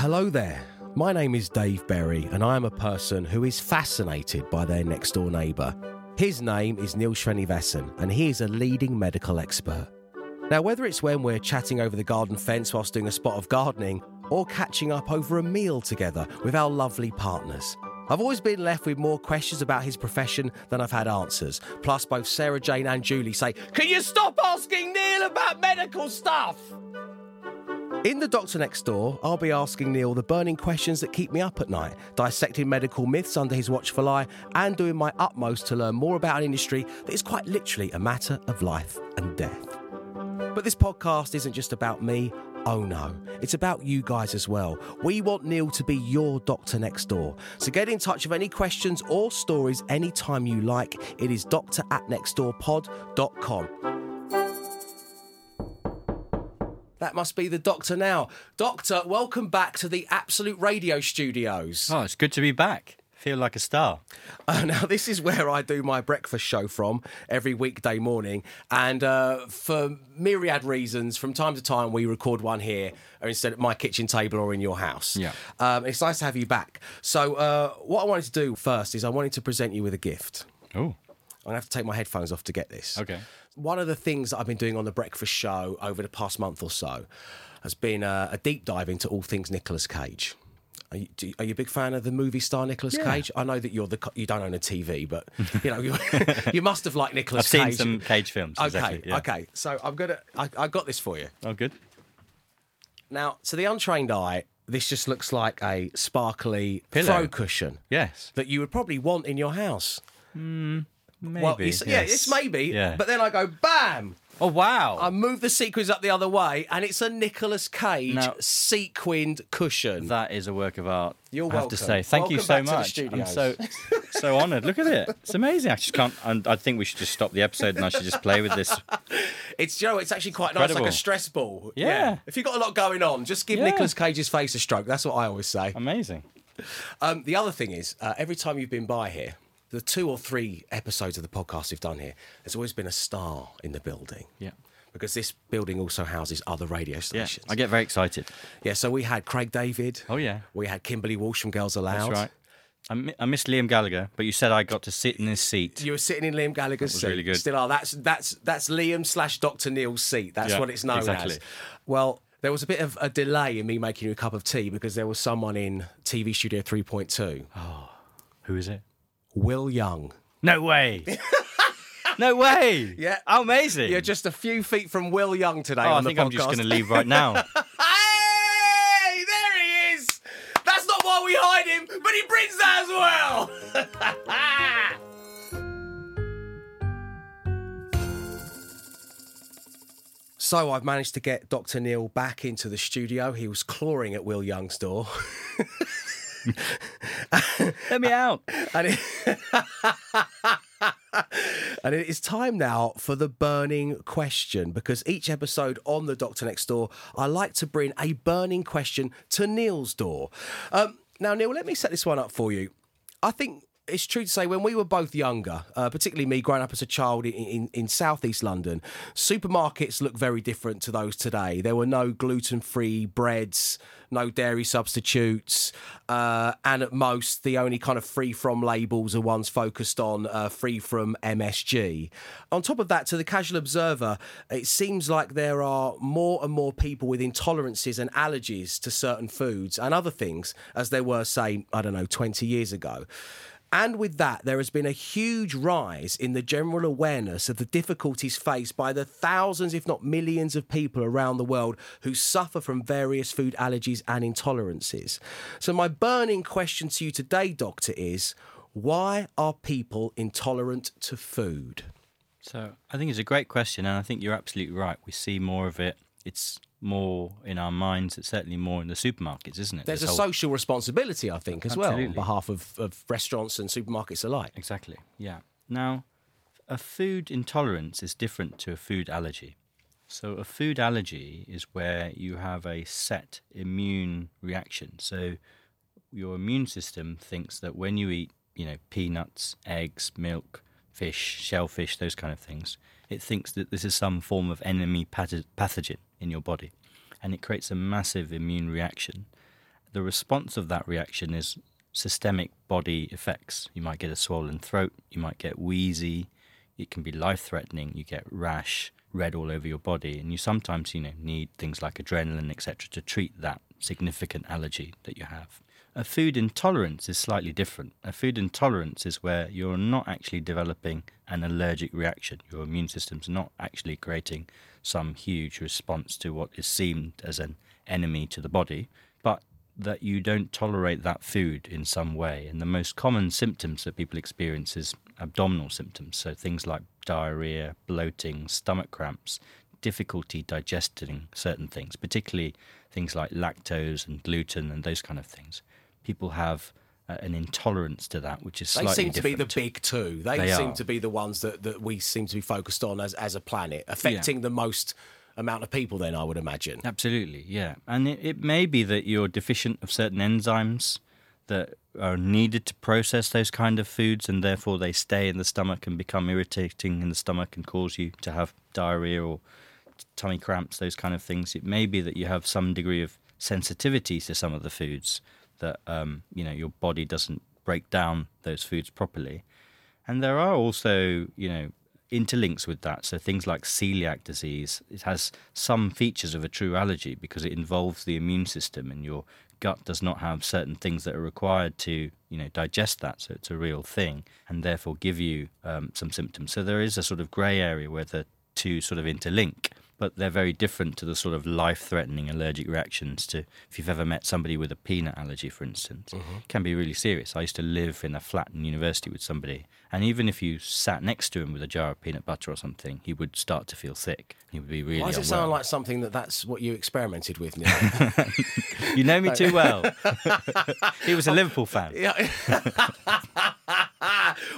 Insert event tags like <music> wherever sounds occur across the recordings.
Hello there. My name is Dave Berry, and I am a person who is fascinated by their next door neighbour. His name is Neil Srinivasan, and he is a leading medical expert. Now, whether it's when we're chatting over the garden fence whilst doing a spot of gardening, or catching up over a meal together with our lovely partners, I've always been left with more questions about his profession than I've had answers. Plus, both Sarah Jane and Julie say, Can you stop asking About medical stuff? In The Doctor Next Door, I'll be asking Neil the burning questions that keep me up at night, dissecting medical myths under his watchful eye, and doing my utmost to learn more about an industry that is quite literally a matter of life and death. But this podcast isn't just about me. Oh no, it's about you guys as well. We want Neil to be your doctor next door. So get in touch with any questions or stories anytime you like. It is doctor at nextdoorpod.com. That must be the doctor now. Doctor, welcome back to the Absolute Radio Studios. Oh, it's good to be back. Feel like a star. <laughs> Uh, now, this is where I do my breakfast show from every weekday morning. And uh, for myriad reasons, from time to time, we record one here or instead at my kitchen table or in your house. Yeah. Um, it's nice to have you back. So, uh, what I wanted to do first is I wanted to present you with a gift. Oh, I'm going to have to take my headphones off to get this. okay. One of the things that I've been doing on the breakfast show over the past month or so has been a, a deep dive into all things Nicolas Cage. Are you, do, are you a big fan of the movie star Nicolas Yeah. Cage? I know that you're the you don't own a TV, but you know you, <laughs> you must have liked Nicolas Cage. I've seen some Cage films. Okay, exactly, yeah. okay. So I'm gonna I, I got this for you Oh, good. now. To the untrained eye, this just looks like a sparkly Pillow. throw cushion Yes. that you would probably want in your house. Hmm. Maybe. well, you s- yeah, it's maybe. Yeah. But then I go, bam! oh, wow. I move the sequins up the other way, and it's a Nicolas Cage Now- sequined cushion. that is a work of art. You're I have to say, thank you so back to the much. I'm so <laughs> so honoured. Look at it. It's amazing. I just can't. And I think we should just stop the episode and I should just play with this. It's you know, it's actually quite nice, like a stress ball. Yeah. If you've got a lot going on, just give Yeah. Nicolas Cage's face a stroke. That's what I always say. Amazing. Um, the other thing is, uh, every time you've been by here, the two or three episodes of the podcast we've done here, there's always been a star in the building. Yeah. Because this building also houses other radio stations. Yeah. I get very excited. Yeah, so we had Craig David. Oh, yeah. We had Kimberly Walsh from Girls Aloud. That's right. I, mi- I missed Liam Gallagher, but you said I got to sit in his seat. You were sitting in Liam Gallagher's was seat. really good. Still are. That's that's that's Liam slash Doctor Neil's seat. That's Yeah, what it's known exactly. as. Well, there was a bit of a delay in me making you a cup of tea because there was someone in TV Studio 3.2, Oh, Who is it? Will Young. No way. <laughs> no way. Yeah. How amazing. You're just a few feet from Will Young today Oh, I think. I'm just going to leave right now. <laughs> Hey, there he is. That's not why we hide him, but he brings that as well. <laughs> So I've managed to get Dr. Neil back into the studio. He was clawing at Will Young's door. <laughs> Let me out. <laughs> And it, <laughs> and it is time now for the burning question because each episode on the Doctor Next Door, I like to bring a burning question to Neil's door. Um, now, Neil, let me set this one up for you. I think it's true to say when we were both younger, uh, particularly me growing up as a child in, in, in southeast London, supermarkets looked very different to those today. There were no gluten free breads, no dairy substitutes, uh, and at most, the only kind of free from labels are ones focused on uh, free from MSG. On top of that, to the casual observer, it seems like there are more and more people with intolerances and allergies to certain foods and other things as there were, say, I don't know, 20 years ago. And with that, there has been a huge rise in the general awareness of the difficulties faced by the thousands, if not millions, of people around the world who suffer from various food allergies and intolerances. So, my burning question to you today, Doctor, is why are people intolerant to food? So I think it's a great question, and I think you're absolutely right. We see more of it. It's more in our minds. It's certainly more in the supermarkets, isn't it? There's a whole- social responsibility, I think, as well, on behalf of, of restaurants and supermarkets alike. Exactly. Yeah. Now, a food intolerance is different to a food allergy. So, a food allergy is where you have a set immune reaction. So, your immune system thinks that when you eat, you know, peanuts, eggs, milk, fish, shellfish, those kind of things, it thinks that this is some form of enemy pathogen. In your body, and it creates a massive immune reaction. The response of that reaction is systemic body effects. You might get a swollen throat, you might get wheezy, it can be life threatening, you get rash, red all over your body, and you sometimes, you know, need things like adrenaline, etc., to treat that significant allergy that you have. A food intolerance is slightly different. A food intolerance is where you're not actually developing an allergic reaction. Your immune system's not actually creating some huge response to what is seen as an enemy to the body, but that you don't tolerate that food in some way. And the most common symptoms that people experience is abdominal symptoms. So things like diarrhea, bloating, stomach cramps, difficulty digesting certain things, particularly things like lactose and gluten and those kind of things people have uh, an intolerance to that, which is slightly They seem to different. be the big two. They, They seem are. to be the ones that, that we seem to be focused on as, as a planet, affecting the most amount of people, then, I would imagine. Absolutely, yeah. And it, it may be that you're deficient of certain enzymes that are needed to process those kind of foods, and therefore they stay in the stomach and become irritating in the stomach and cause you to have diarrhea or tummy cramps, those kind of things. It may be that you have some degree of sensitivity to some of the foods that um, you know your body doesn't break down those foods properly. And there are also, you know, interlinks with that. So things like celiac disease, it has some features of a true allergy because it involves the immune system and your gut does not have certain things that are required to, you know, digest that. So it's a real thing and therefore give you um, some symptoms. So there is a sort of grey area where the two sort of interlink. But they're very different to the sort of life-threatening allergic reactions. To if you've ever met somebody with a peanut allergy, for instance, it mm-hmm. can be really serious. I used to live in a flat in university with somebody, and even if you sat next to him with a jar of peanut butter or something, he would start to feel sick. He would be really Why does it unwell. sound like something that that's what you experimented with? Neil? <laughs> you know me too well. <laughs> he was a Liverpool fan. Yeah. <laughs>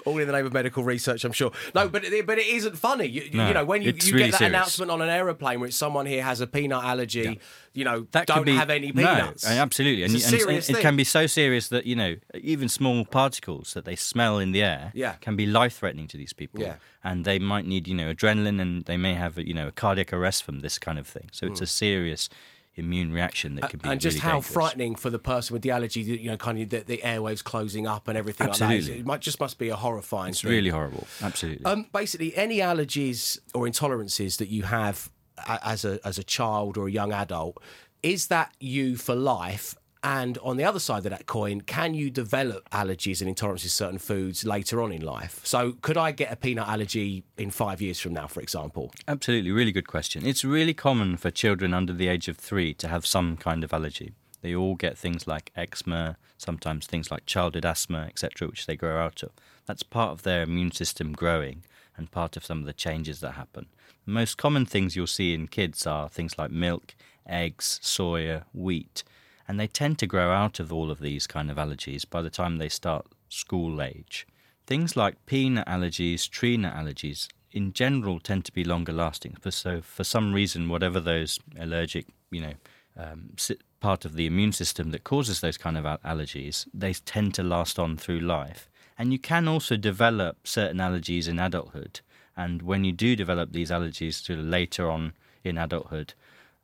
All in the name of medical research, I'm sure. No, but it, but it isn't funny. You, you know, when you, you really get that serious. announcement on an airplane where it's someone here has a peanut allergy, you know, That don't be, have any peanuts. no, absolutely, It's and, a and- and serious it can be so serious that you know even small particles that they smell in the air Yeah. can be life-threatening to these people, Yeah. and they might need you know adrenaline, and they may have you know a cardiac arrest from this kind of thing. So it's a mm. serious immune reaction that can be and just really how dangerous. frightening for the person with the allergy, that, you know, kind of the, the airwaves closing up and everything like that. It might, just must be a horrifying It's thing. really horrible. Absolutely. Um, basically, any allergies or intolerances that you have as a as a child or a young adult, is that you for life? And on the other side of that coin, can you develop allergies and intolerances to certain foods later on in life? So, could I get a peanut allergy in five years from now, for example? Absolutely, really good question. It's really common for children under the age of three to have some kind of allergy. They all get things like eczema, sometimes things like childhood asthma, etc., which they grow out of. That's part of their immune system growing and part of some of the changes that happen. The most common things you'll see in kids are things like milk, eggs, soya, wheat, and they tend to grow out of all of these kind of allergies by the time they start school age. Things like peanut allergies, tree nut allergies, in general, tend to be longer lasting. So, for some reason, whatever those allergic, you know, um, part of the immune system that causes those kind of allergies, they tend to last on through life. And you can also develop certain allergies in adulthood. And when you do develop these allergies of later on in adulthood,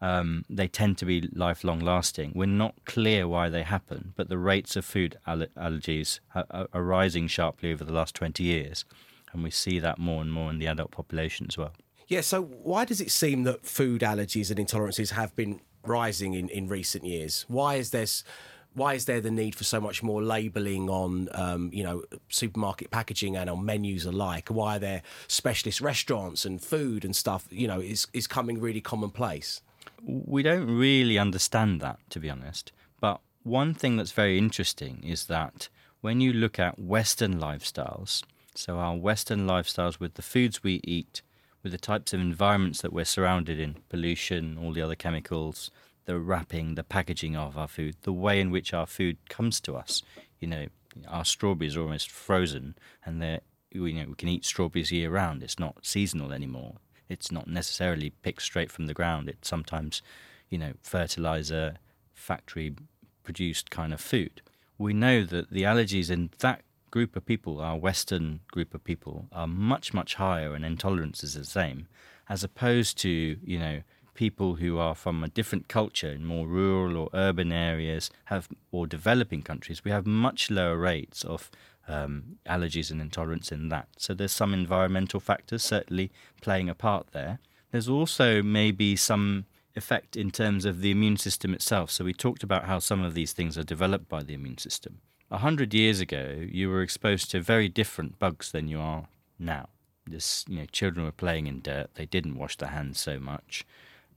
um, they tend to be lifelong lasting. We're not clear why they happen, but the rates of food alle- allergies are, are- rising sharply over the last 20 years. And we see that more and more in the adult population as well. Yeah. So, why does it seem that food allergies and intolerances have been rising in, in recent years? Why is this? Why is there the need for so much more labelling on, um, you know, supermarket packaging and on menus alike? Why are there specialist restaurants and food and stuff? You know, is is coming really commonplace. We don't really understand that, to be honest. But one thing that's very interesting is that when you look at Western lifestyles, so our Western lifestyles with the foods we eat, with the types of environments that we're surrounded in, pollution, all the other chemicals, the wrapping, the packaging of our food, the way in which our food comes to us. You know, our strawberries are almost frozen, and they're you know we can eat strawberries year round. It's not seasonal anymore. It's not necessarily picked straight from the ground. It's sometimes, you know, fertilizer, factory produced kind of food. We know that the allergies in that group of people, our Western group of people, are much, much higher and intolerance is the same, as opposed to, you know, people who are from a different culture in more rural or urban areas have or developing countries, we have much lower rates of um, allergies and intolerance in that. So there's some environmental factors certainly playing a part there. There's also maybe some effect in terms of the immune system itself. So we talked about how some of these things are developed by the immune system. A hundred years ago, you were exposed to very different bugs than you are now. This, you know, children were playing in dirt. They didn't wash their hands so much,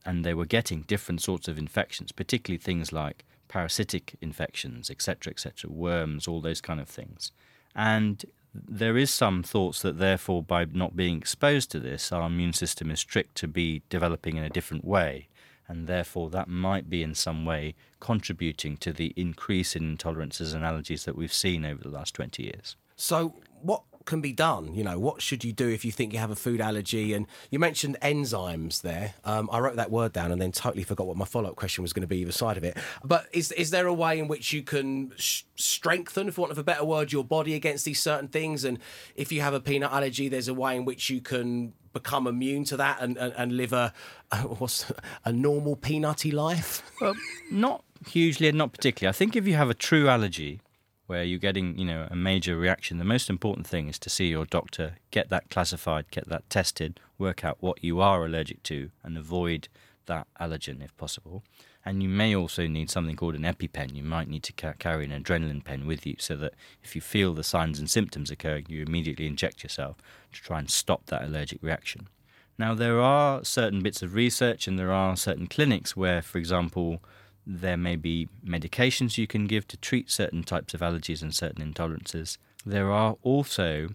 and they were getting different sorts of infections, particularly things like parasitic infections, etc., etc., worms, all those kind of things. And there is some thoughts that therefore by not being exposed to this our immune system is tricked to be developing in a different way and therefore that might be in some way contributing to the increase in intolerances and allergies that we've seen over the last 20 years. So, what can be done? You know, what should you do if you think you have a food allergy? And you mentioned enzymes there. Um, I wrote that word down and then totally forgot what my follow up question was going to be either side of it. But is is there a way in which you can sh- strengthen, for want of a better word, your body against these certain things? And if you have a peanut allergy, there's a way in which you can become immune to that and, and, and live a, a what's a normal peanutty life? Well, not hugely and not particularly. I think if you have a true allergy, where you're getting, you know, a major reaction, the most important thing is to see your doctor, get that classified, get that tested, work out what you are allergic to, and avoid that allergen if possible. And you may also need something called an EpiPen. You might need to ca- carry an adrenaline pen with you so that if you feel the signs and symptoms occurring, you immediately inject yourself to try and stop that allergic reaction. Now, there are certain bits of research and there are certain clinics where, for example, there may be medications you can give to treat certain types of allergies and certain intolerances. There are also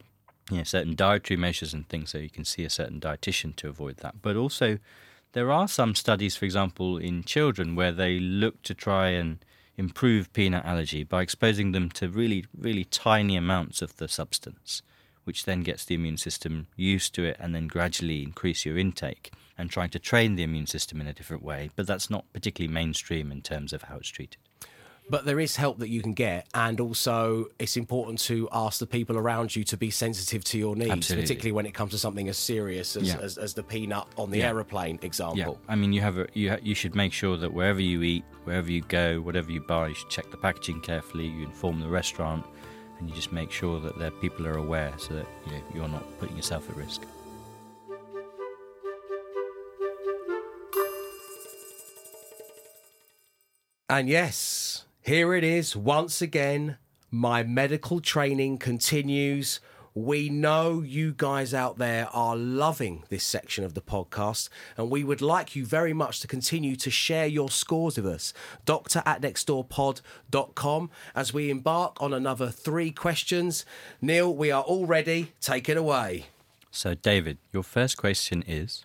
you know, certain dietary measures and things, so you can see a certain dietitian to avoid that. But also, there are some studies, for example, in children where they look to try and improve peanut allergy by exposing them to really, really tiny amounts of the substance, which then gets the immune system used to it and then gradually increase your intake and trying to train the immune system in a different way. But that's not particularly mainstream in terms of how it's treated. But there is help that you can get, and also it's important to ask the people around you to be sensitive to your needs, Absolutely. particularly when it comes to something as serious as, Yeah. as, as the peanut on the Yeah. aeroplane example. Yeah, I mean, you have a, you ha- you should make sure that wherever you eat, wherever you go, whatever you buy, you should check the packaging carefully. You inform the restaurant, and you just make sure that their people are aware, so that you know, you're not putting yourself at risk. And yes, here it is once again. My medical training continues. We know you guys out there are loving this section of the podcast, and we would like you very much to continue to share your scores with us. Doctor at nextdoorpod.com as we embark on another three questions. Neil, we are all ready. Take it away. So, David, your first question is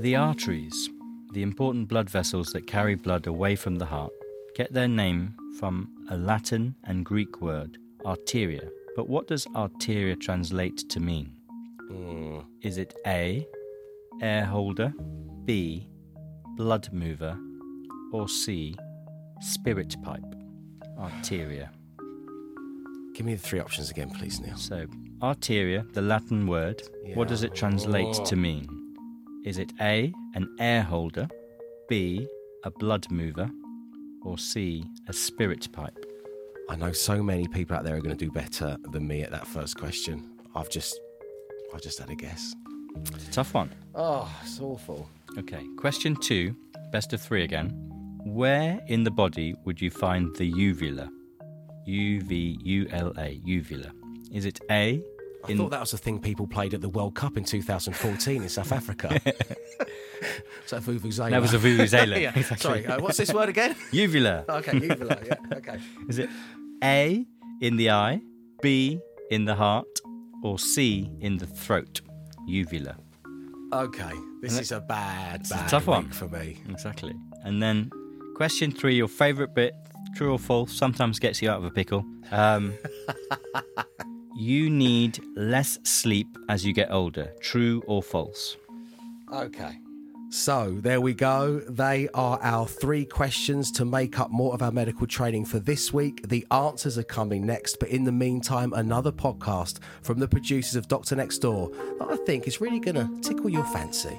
The arteries, the important blood vessels that carry blood away from the heart, get their name from a Latin and Greek word, arteria. But what does arteria translate to mean? Hmm. Is it A, air holder, B, blood mover, or C, spirit pipe? Arteria. Give me the three options again, please, Neil. So, arteria, the Latin word, what does it translate to mean? Is it A, an air holder, B, a blood mover, or C, a spirit pipe? I know so many people out there are going to do better than me at that first question. I've just, I've just had a guess. It's a tough one. Oh, it's awful. Okay, question two, best of three again. Where in the body would you find the uvula? U V U L A, uvula. Is it A, I thought that was the thing people played at the World Cup in 2014 in South Africa. <laughs> so vuvuzela. That was a vuvuzela. <laughs> yeah. Exactly. Sorry, uh, what's this word again? <laughs> uvula? okay, uvula. Yeah, okay. Is it A in the eye, B in the heart, or C in the throat? Uvula. Okay, this is a bad, bad tough one. for me. Exactly. And then question three, your favourite bit, true or false, sometimes gets you out of a pickle. Um, you need less sleep as you get older. True or false? Okay. So there we go. They are our three questions to make up more of our medical training for this week. The answers are coming next, but in the meantime, another podcast from the producers of Doctor Next Door that I think is really going to tickle your fancy.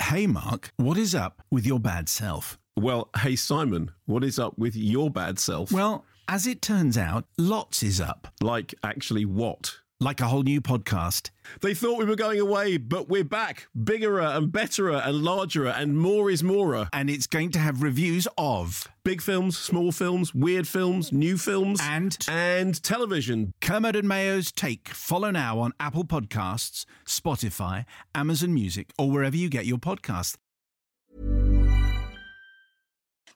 Hey, Mark, what is up with your bad self? Well, hey Simon, what is up with your bad self? Well, as it turns out, lots is up. like actually what? Like a whole new podcast. They thought we were going away, but we're back. Bigger and betterer and larger and more is morer. And it's going to have reviews of Big films, small films, weird films, new films, and and television. Kermode and Mayo's Take. Follow now on Apple Podcasts, Spotify, Amazon Music, or wherever you get your podcasts.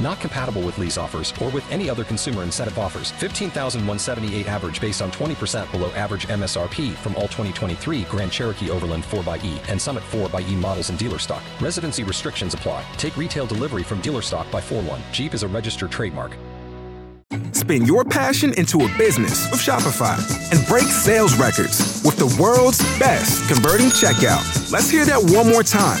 Not compatible with lease offers or with any other consumer incentive offers. 15,178 average based on 20% below average MSRP from all 2023 Grand Cherokee Overland 4xE and Summit 4xE models in dealer stock. Residency restrictions apply. Take retail delivery from dealer stock by 4 1. Jeep is a registered trademark. Spin your passion into a business with Shopify and break sales records with the world's best converting checkout. Let's hear that one more time.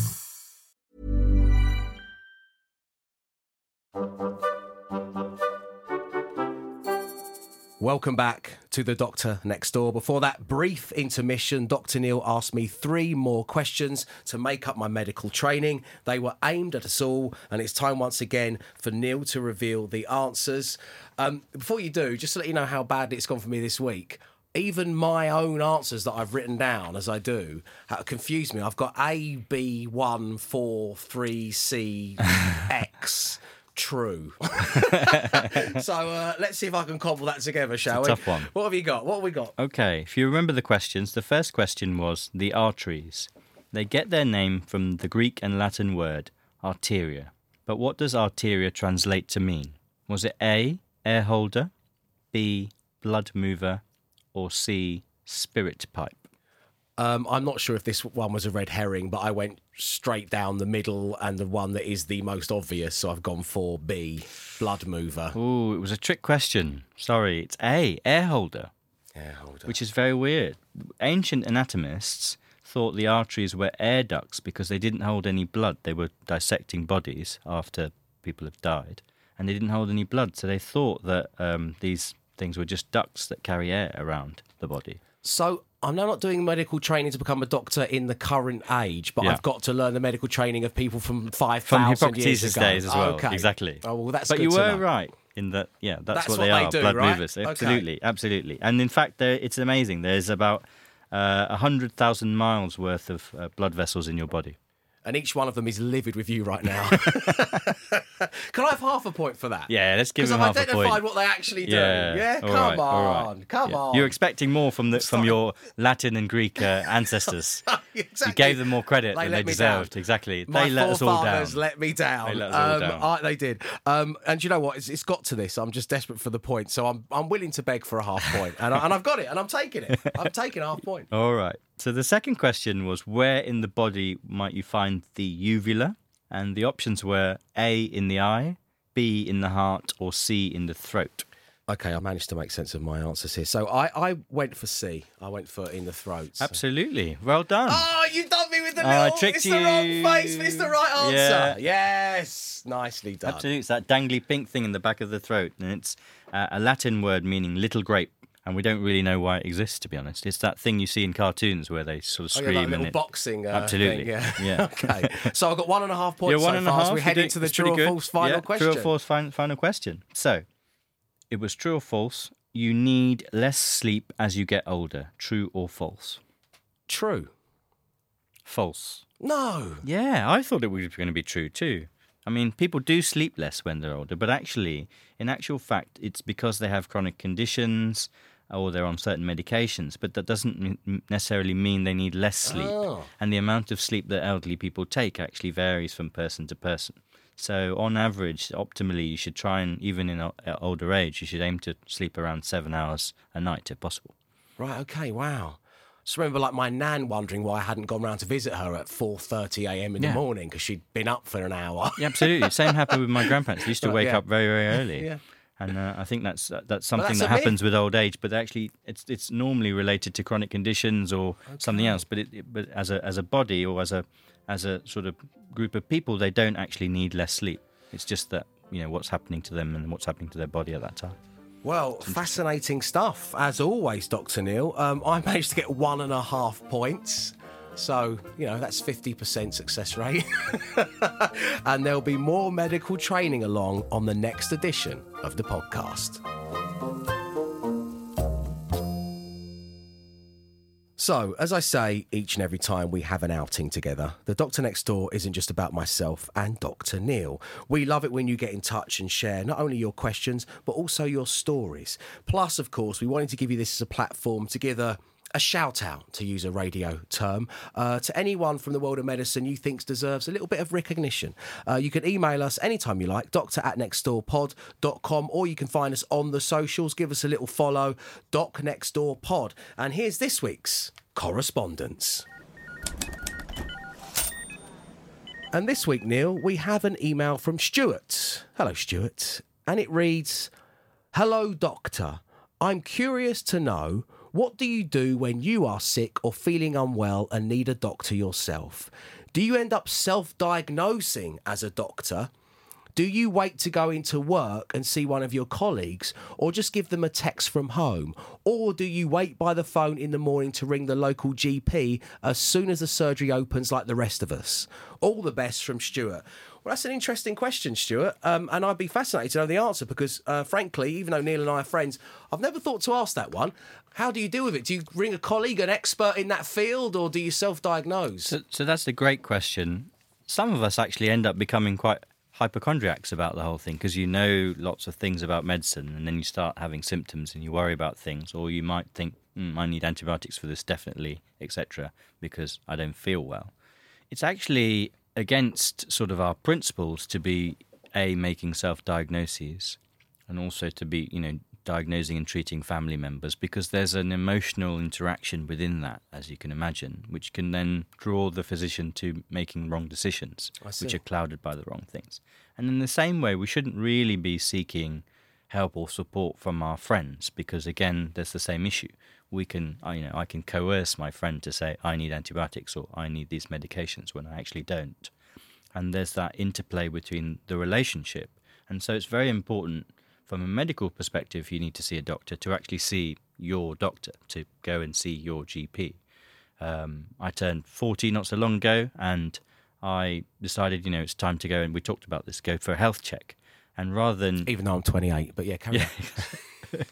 Welcome back to the Doctor Next Door. Before that brief intermission, Dr. Neil asked me three more questions to make up my medical training. They were aimed at us all, and it's time once again for Neil to reveal the answers. Um, before you do, just to let you know how badly it's gone for me this week. Even my own answers that I've written down as I do have confused me. I've got A, B, 1, 4, 3, C, X. True. <laughs> so uh, let's see if I can cobble that together, shall we? tough one. What have you got? What have we got? Okay, if you remember the questions, the first question was the arteries. They get their name from the Greek and Latin word arteria. But what does arteria translate to mean? Was it A, air holder, B, blood mover, or C, spirit pipe? Um, I'm not sure if this one was a red herring, but I went straight down the middle and the one that is the most obvious. So I've gone for B, blood mover. Oh, it was a trick question. Sorry, it's A, air holder, Air holder. which is very weird. Ancient anatomists thought the arteries were air ducts because they didn't hold any blood. They were dissecting bodies after people have died, and they didn't hold any blood. So they thought that um, these things were just ducts that carry air around the body. So I'm now not doing medical training to become a doctor in the current age, but Yeah. I've got to learn the medical training of people from 5,000 years ago. days as well. Okay. Exactly. Oh well, that's but good you were know. right in that. Yeah, that's, That's what what they are. do, blood right? movers. Okay. Absolutely, absolutely. And in fact, it's amazing. There's about uh, a hundred thousand miles worth of uh, blood vessels in your body. And each one of them is livid with you right now. <laughs> Can I have half a point for that? Yeah, let's give them half a point. Because I've identified what they actually do. Yeah, Yeah, come right, on, right. come Yeah. on. You're expecting more from the <laughs> from your Latin and Greek uh, <laughs> ancestors. exactly. You gave them more credit They than they deserved. down. Exactly. My they let us all down. let me down. They let us all um, down. I- they did. Um, and you know what? It's, it's got to this. I'm just desperate for the point, so I'm I'm willing to beg for a half point, and, I, and I've got it, and I'm taking it. I'm taking half point. All right. So the second question was where in the body might you find the uvula? And the options were A in the eye, B in the heart, or C in the throat. Okay, I managed to make sense of my answers here. So I, I went for C. I went for in the throat. So- Absolutely. Well done. Oh, you done me with the little. tricked it's the wrong face, but it's the right answer. Yeah. Yes, nicely done. Absolutely. It's that dangly pink thing in the back of the throat. And it's uh, a Latin word meaning little grape. And we don't really know why it exists, to be honest. It's that thing you see in cartoons where they sort of Oh, scream yeah, like a and it- boxing. Uh, Absolutely. Thing, yeah. Yeah. <laughs> okay. So I've got one and a half <laughs> points You're one so and a far. half. So we head into the true or false final Yeah, question. True or false fin- final question. So, it was true or false. You need less sleep as you get older. True or false? True. False. No. Yeah, I thought it was going to be true too. I mean, people do sleep less when they're older, but actually, in actual fact, it's because they have chronic conditions or they're on certain medications. But that doesn't necessarily mean they need less sleep. Oh. And the amount of sleep that elderly people take actually varies from person to person. So, on average, optimally, you should try and, even in at older age, you should aim to sleep around seven hours a night if possible. Right. Okay. Wow. Just remember, like my nan wondering why I hadn't gone round to visit her at four thirty a.m. in Yeah. the morning because she'd been up for an hour. Yeah, absolutely. <laughs> Same happened with my grandparents. They used to Right, wake yeah. up very, very early. <laughs> Yeah. And uh, I think that's uh, that's something that's that happens with old age, but actually it's it's normally related to chronic conditions or something else. But it, it- but as a as a body or as a as a sort of group of people, they don't actually need less sleep. It's just that you know what's happening to them and what's happening to their body at that time. Well, fascinating stuff as always, Doctor Neil. Um, I managed to get one and a half points. So, you know, that's 50% success rate. <laughs> and there'll be more medical training along on the next edition of the podcast. So, as I say each and every time we have an outing together, the Doctor Next Door isn't just about myself and Dr. Neil. We love it when you get in touch and share not only your questions, but also your stories. Plus, of course, we wanted to give you this as a platform to give a a shout out, to use a radio term, uh, to anyone from the world of medicine you think deserves a little bit of recognition. Uh, you can email us anytime you like, doctor at nextdoorpod.com, or you can find us on the socials. Give us a little follow, Doc Next Door Pod. And here's this week's correspondence. And this week, Neil, we have an email from Stuart. Hello, Stuart. And it reads Hello, Doctor. I'm curious to know what do you do when you are sick or feeling unwell and need a doctor yourself? Do you end up self diagnosing as a doctor? Do you wait to go into work and see one of your colleagues, or just give them a text from home? Or do you wait by the phone in the morning to ring the local GP as soon as the surgery opens, like the rest of us? All the best from Stuart. Well, that's an interesting question, Stuart, um, and I'd be fascinated to know the answer because, uh, frankly, even though Neil and I are friends, I've never thought to ask that one. How do you deal with it? Do you ring a colleague, an expert in that field, or do you self-diagnose? So, so that's a great question. Some of us actually end up becoming quite hypochondriacs about the whole thing because you know lots of things about medicine and then you start having symptoms and you worry about things or you might think mm, i need antibiotics for this definitely etc because i don't feel well it's actually against sort of our principles to be a making self-diagnoses and also to be you know diagnosing and treating family members because there's an emotional interaction within that as you can imagine which can then draw the physician to making wrong decisions which are clouded by the wrong things. And in the same way we shouldn't really be seeking help or support from our friends because again there's the same issue. We can I, you know I can coerce my friend to say I need antibiotics or I need these medications when I actually don't. And there's that interplay between the relationship. And so it's very important from a medical perspective you need to see a doctor to actually see your doctor to go and see your gp um, i turned 40 not so long ago and i decided you know it's time to go and we talked about this go for a health check and rather than Even though I'm 28, but yeah, carry on. <laughs>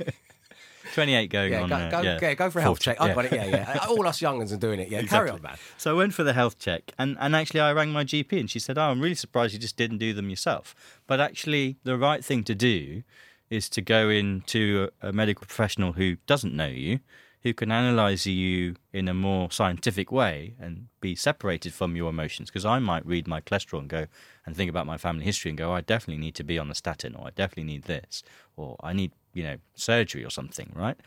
28 going Yeah, on go, go, yeah, yeah, go for a health 40, check. I've yeah. got it. Yeah, yeah. All us young ones are doing it. Yeah, carry on, man. So I went for the health check, and, and actually I rang my GP, and she said, "Oh, I'm really surprised you just didn't do them yourself." But actually, the right thing to do is to go into a, a medical professional who doesn't know you, who can analyze you in a more scientific way and be separated from your emotions. Because I might read my cholesterol and go and think about my family history and go, I definitely need to be on the statin, or I definitely need this, or I need you know surgery or something, right?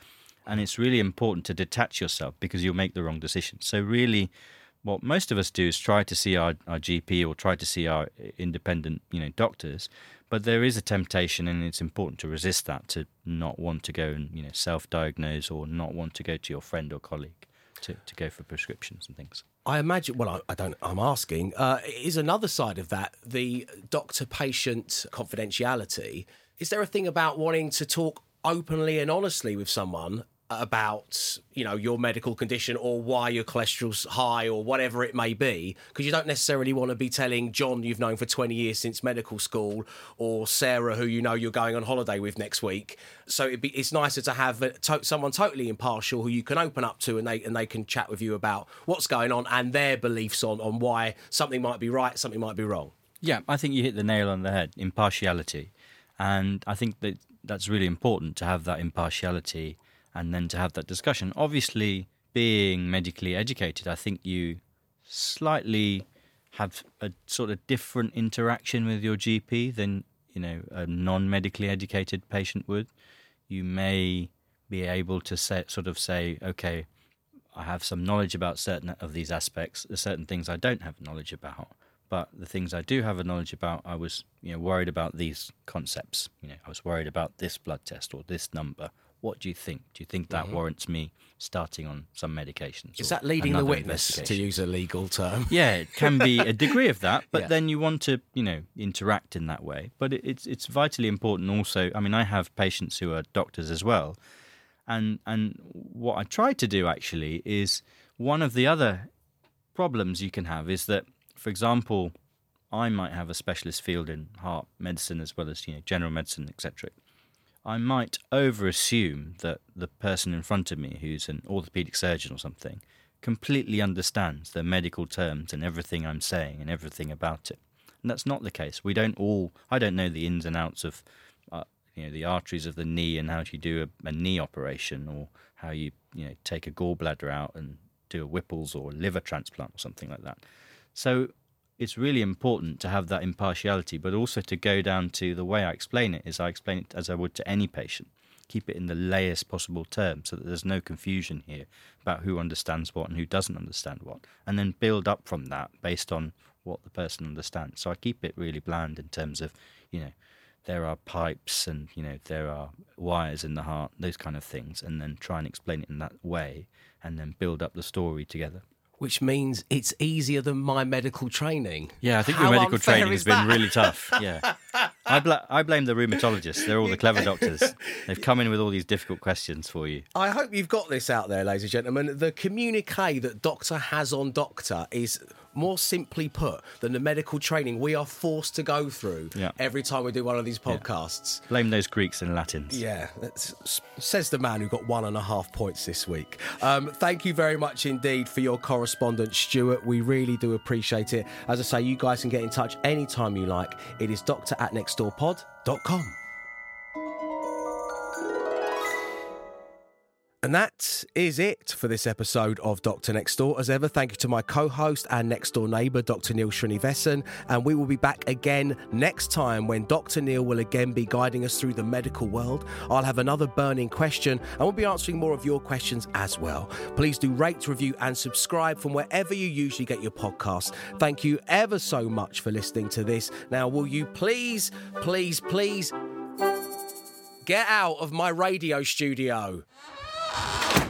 And it's really important to detach yourself because you'll make the wrong decision. So really what most of us do is try to see our, our GP or try to see our independent, you know, doctors. But there is a temptation, and it's important to resist that to not want to go and you know self-diagnose or not want to go to your friend or colleague to, to go for prescriptions and things. I imagine. Well, I, I don't. I'm asking. Uh, is another side of that the doctor-patient confidentiality? Is there a thing about wanting to talk openly and honestly with someone about you know your medical condition or why your cholesterol's high or whatever it may be because you don't necessarily want to be telling John you've known for 20 years since medical school or Sarah who you know you're going on holiday with next week. So be, it's nicer to have a, to, someone totally impartial who you can open up to and they and they can chat with you about what's going on and their beliefs on on why something might be right something might be wrong. Yeah I think you hit the nail on the head impartiality. And I think that that's really important to have that impartiality and then to have that discussion. Obviously, being medically educated, I think you slightly have a sort of different interaction with your GP than you know a non-medically educated patient would. You may be able to say, sort of say, okay, I have some knowledge about certain of these aspects. There's certain things I don't have knowledge about, but the things I do have a knowledge about, I was you know worried about these concepts. You know, I was worried about this blood test or this number what do you think? Do you think that mm-hmm. warrants me starting on some medications? Is that leading the witness, to use a legal term? Yeah, it can be a degree of that, <laughs> but yeah. then you want to, you know, interact in that way. But it's it's vitally important also. I mean, I have patients who are doctors as well, and and what I try to do actually is one of the other problems you can have is that, for example, I might have a specialist field in heart medicine as well as you know general medicine, etc. I might over assume that the person in front of me, who's an orthopedic surgeon or something, completely understands the medical terms and everything I'm saying and everything about it. And that's not the case. We don't all, I don't know the ins and outs of, uh, you know, the arteries of the knee and how to do a, a knee operation or how you, you know, take a gallbladder out and do a Whipple's or liver transplant or something like that. So it's really important to have that impartiality, but also to go down to the way I explain it is I explain it as I would to any patient. Keep it in the layest possible terms so that there's no confusion here about who understands what and who doesn't understand what, and then build up from that based on what the person understands. So I keep it really bland in terms of, you know, there are pipes and you know there are wires in the heart, those kind of things, and then try and explain it in that way, and then build up the story together which means it's easier than my medical training. Yeah, I think How your medical training has been really tough. <laughs> Yeah. I, bl- I blame the rheumatologists. They're all the clever doctors. They've come in with all these difficult questions for you. I hope you've got this out there, ladies and gentlemen. The communique that Doctor has on Doctor is more simply put than the medical training we are forced to go through yeah. every time we do one of these podcasts. Yeah. Blame those Greeks and Latins. Yeah, says the man who got one and a half points this week. Um, thank you very much indeed for your correspondence, Stuart. We really do appreciate it. As I say, you guys can get in touch anytime you like. It is doctor at nextdoorpod.com. And that is it for this episode of Doctor Next Door. As ever, thank you to my co host and next door neighbour, Dr. Neil Srinivasan. And we will be back again next time when Dr. Neil will again be guiding us through the medical world. I'll have another burning question and we'll be answering more of your questions as well. Please do rate, review, and subscribe from wherever you usually get your podcasts. Thank you ever so much for listening to this. Now, will you please, please, please get out of my radio studio? You